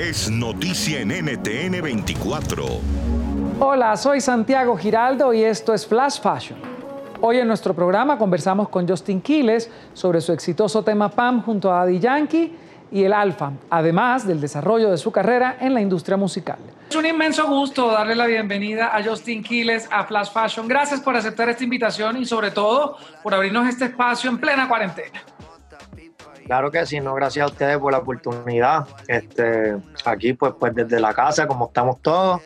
es noticia en NTN 24. Hola, soy Santiago Giraldo y esto es Flash Fashion. Hoy en nuestro programa conversamos con Justin Quiles sobre su exitoso tema PAM junto a Daddy Yankee y el Alfa, además del desarrollo de su carrera en la industria musical. Es un inmenso gusto darle la bienvenida a Justin Quiles a Flash Fashion. Gracias por aceptar esta invitación y sobre todo por abrirnos este espacio en plena cuarentena. Claro que sí, no, gracias a ustedes por la oportunidad. Este, aquí, pues, pues desde la casa, como estamos todos,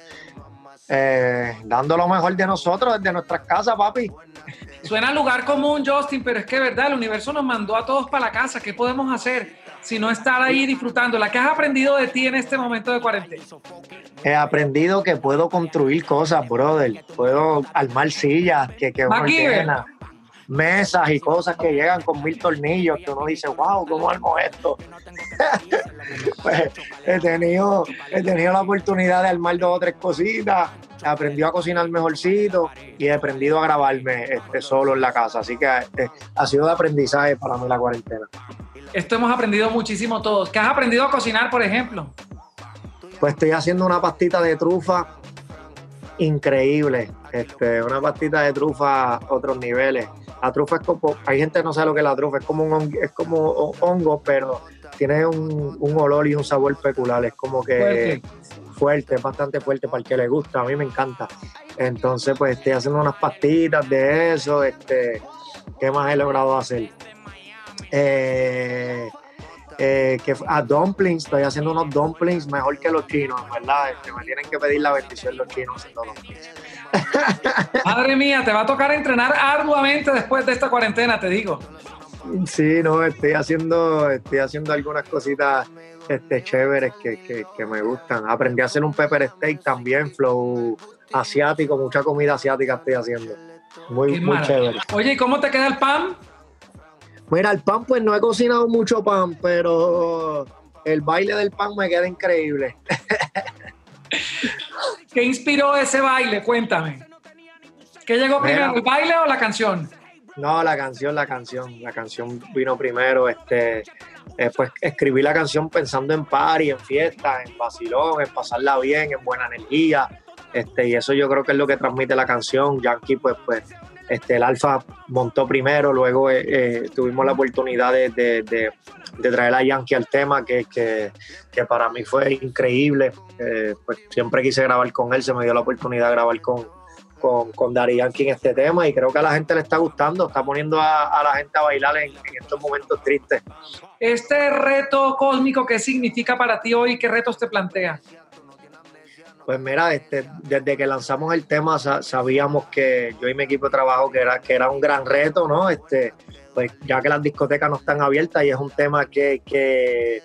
eh, dando lo mejor de nosotros, desde nuestras casas, papi. Suena lugar común, Justin, pero es que, verdad, el universo nos mandó a todos para la casa. ¿Qué podemos hacer? si no estar ahí disfrutando? ¿La que has aprendido de ti en este momento de cuarentena? He aprendido que puedo construir cosas, brother. Puedo armar sillas que, que mesas y cosas que llegan con mil tornillos que uno dice, wow, ¿cómo armo esto? pues he tenido, he tenido la oportunidad de armar dos o tres cositas, aprendido a cocinar mejorcito y he aprendido a grabarme este, solo en la casa. Así que este, ha sido de aprendizaje para mí la cuarentena. Esto hemos aprendido muchísimo todos. ¿Qué has aprendido a cocinar, por ejemplo? Pues estoy haciendo una pastita de trufa increíble. Este, una pastita de trufa a otros niveles. La trufa es como, hay gente que no sabe lo que es la trufa, es como un es como hongo, pero tiene un, olor y un sabor peculiar. Es como que fuerte. bastante fuerte para el que le gusta. A mí me encanta. Entonces, pues estoy haciendo unas pastitas de eso. Este, ¿Qué más he logrado hacer? Eh, eh, que a dumplings, estoy haciendo unos dumplings mejor que los chinos, ¿verdad? Este, me tienen que pedir la bendición los chinos haciendo dumplings. Madre mía, te va a tocar entrenar arduamente después de esta cuarentena, te digo. Sí, no, estoy haciendo, estoy haciendo algunas cositas este, chéveres que, que, me gustan. Aprendí a hacer un pepper steak también, flow asiático, mucha comida asiática estoy haciendo. Muy, muy chévere. Oye, ¿y cómo te queda el pan? Mira, el pan, pues no he cocinado mucho pan, pero el baile del pan me queda increíble. ¿Qué inspiró ese baile? Cuéntame. ¿Qué llegó primero, el baile o la canción? No, la canción, la canción. La canción vino primero. Este, pues escribí la canción pensando en party, en fiesta, en vacilón, en pasarla bien, en buena energía. Este, y eso yo creo que es lo que transmite la canción. Yankee, pues, pues este, el Alfa montó primero, luego eh, eh, tuvimos la oportunidad de, traer a Yankee al tema, que, que, para mí fue increíble. Eh, pues siempre quise grabar con él, se me dio la oportunidad de grabar con, con, con Dari Yankee en este tema y creo que a la gente le está gustando, está poniendo a, la gente a bailar en, en, estos momentos tristes. Este reto cósmico, ¿qué significa para ti hoy? ¿Qué retos te plantea? Pues mira, este, desde que lanzamos el tema sabíamos que yo y mi equipo de trabajo que era, que era un gran reto, ¿no? Este, pues ya que las discotecas no están abiertas y es un tema que, que,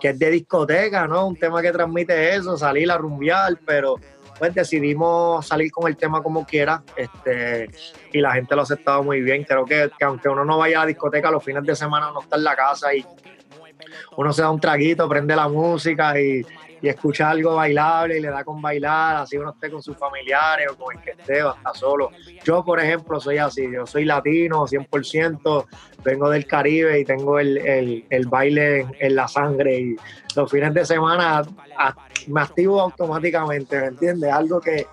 es de discoteca, ¿no? Un tema que transmite eso, salir a rumbear, pero pues decidimos salir con el tema como quiera este, y la gente lo ha aceptado muy bien. Creo que, que aunque uno no vaya a la discoteca los fines de semana, uno está en la casa y uno se da un traguito, prende la música y, y escucha algo bailable y le da con bailar, así uno esté con sus familiares o con el que esté o hasta solo. Yo, por ejemplo, soy así, yo soy latino 100%, vengo del Caribe y tengo el, baile en, la sangre y los fines de semana me activo automáticamente, ¿me entiendes? Algo que,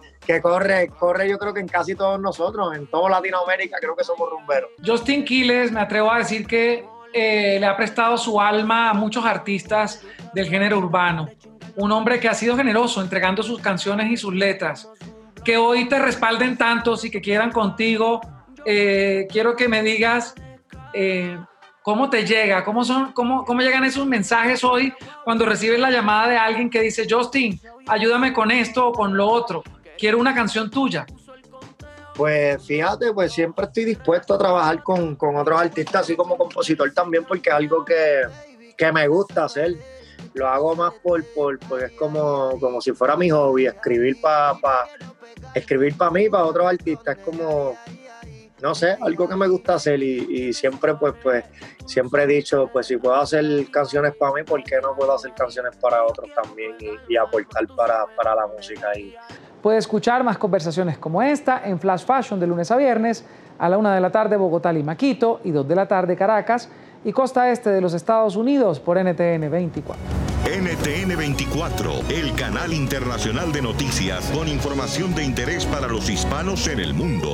corre, corre yo creo que en casi todos nosotros, en toda Latinoamérica creo que somos rumberos. Justin Quiles, me atrevo a decir que eh, le ha prestado su alma a muchos artistas del género urbano un hombre que ha sido generoso entregando sus canciones y sus letras, que hoy te respalden tantos y que quieran contigo. Eh, quiero que me digas eh, cómo te llega, cómo, son, cómo, cómo llegan esos mensajes hoy cuando recibes la llamada de alguien que dice, Justin, ayúdame con esto o con lo otro, quiero una canción tuya. Pues fíjate, pues siempre estoy dispuesto a trabajar con, con otros artistas, así como compositor también, porque es algo que, que me gusta hacer lo hago más por, por, porque es como, como si fuera mi hobby, escribir para pa, escribir para mí, para otros artistas, es como, no sé, algo que me gusta hacer y, siempre pues, pues, siempre he dicho, pues si puedo hacer canciones para mí, ¿por qué no puedo hacer canciones para otros también y, aportar para, para la música? Y... Puede escuchar más conversaciones como esta en Flash Fashion de lunes a viernes a la una de la tarde Bogotá, Lima, Quito y dos de la tarde Caracas y costa este de los Estados Unidos por NTN 24. NTN 24, el canal internacional de noticias con información de interés para los hispanos en el mundo.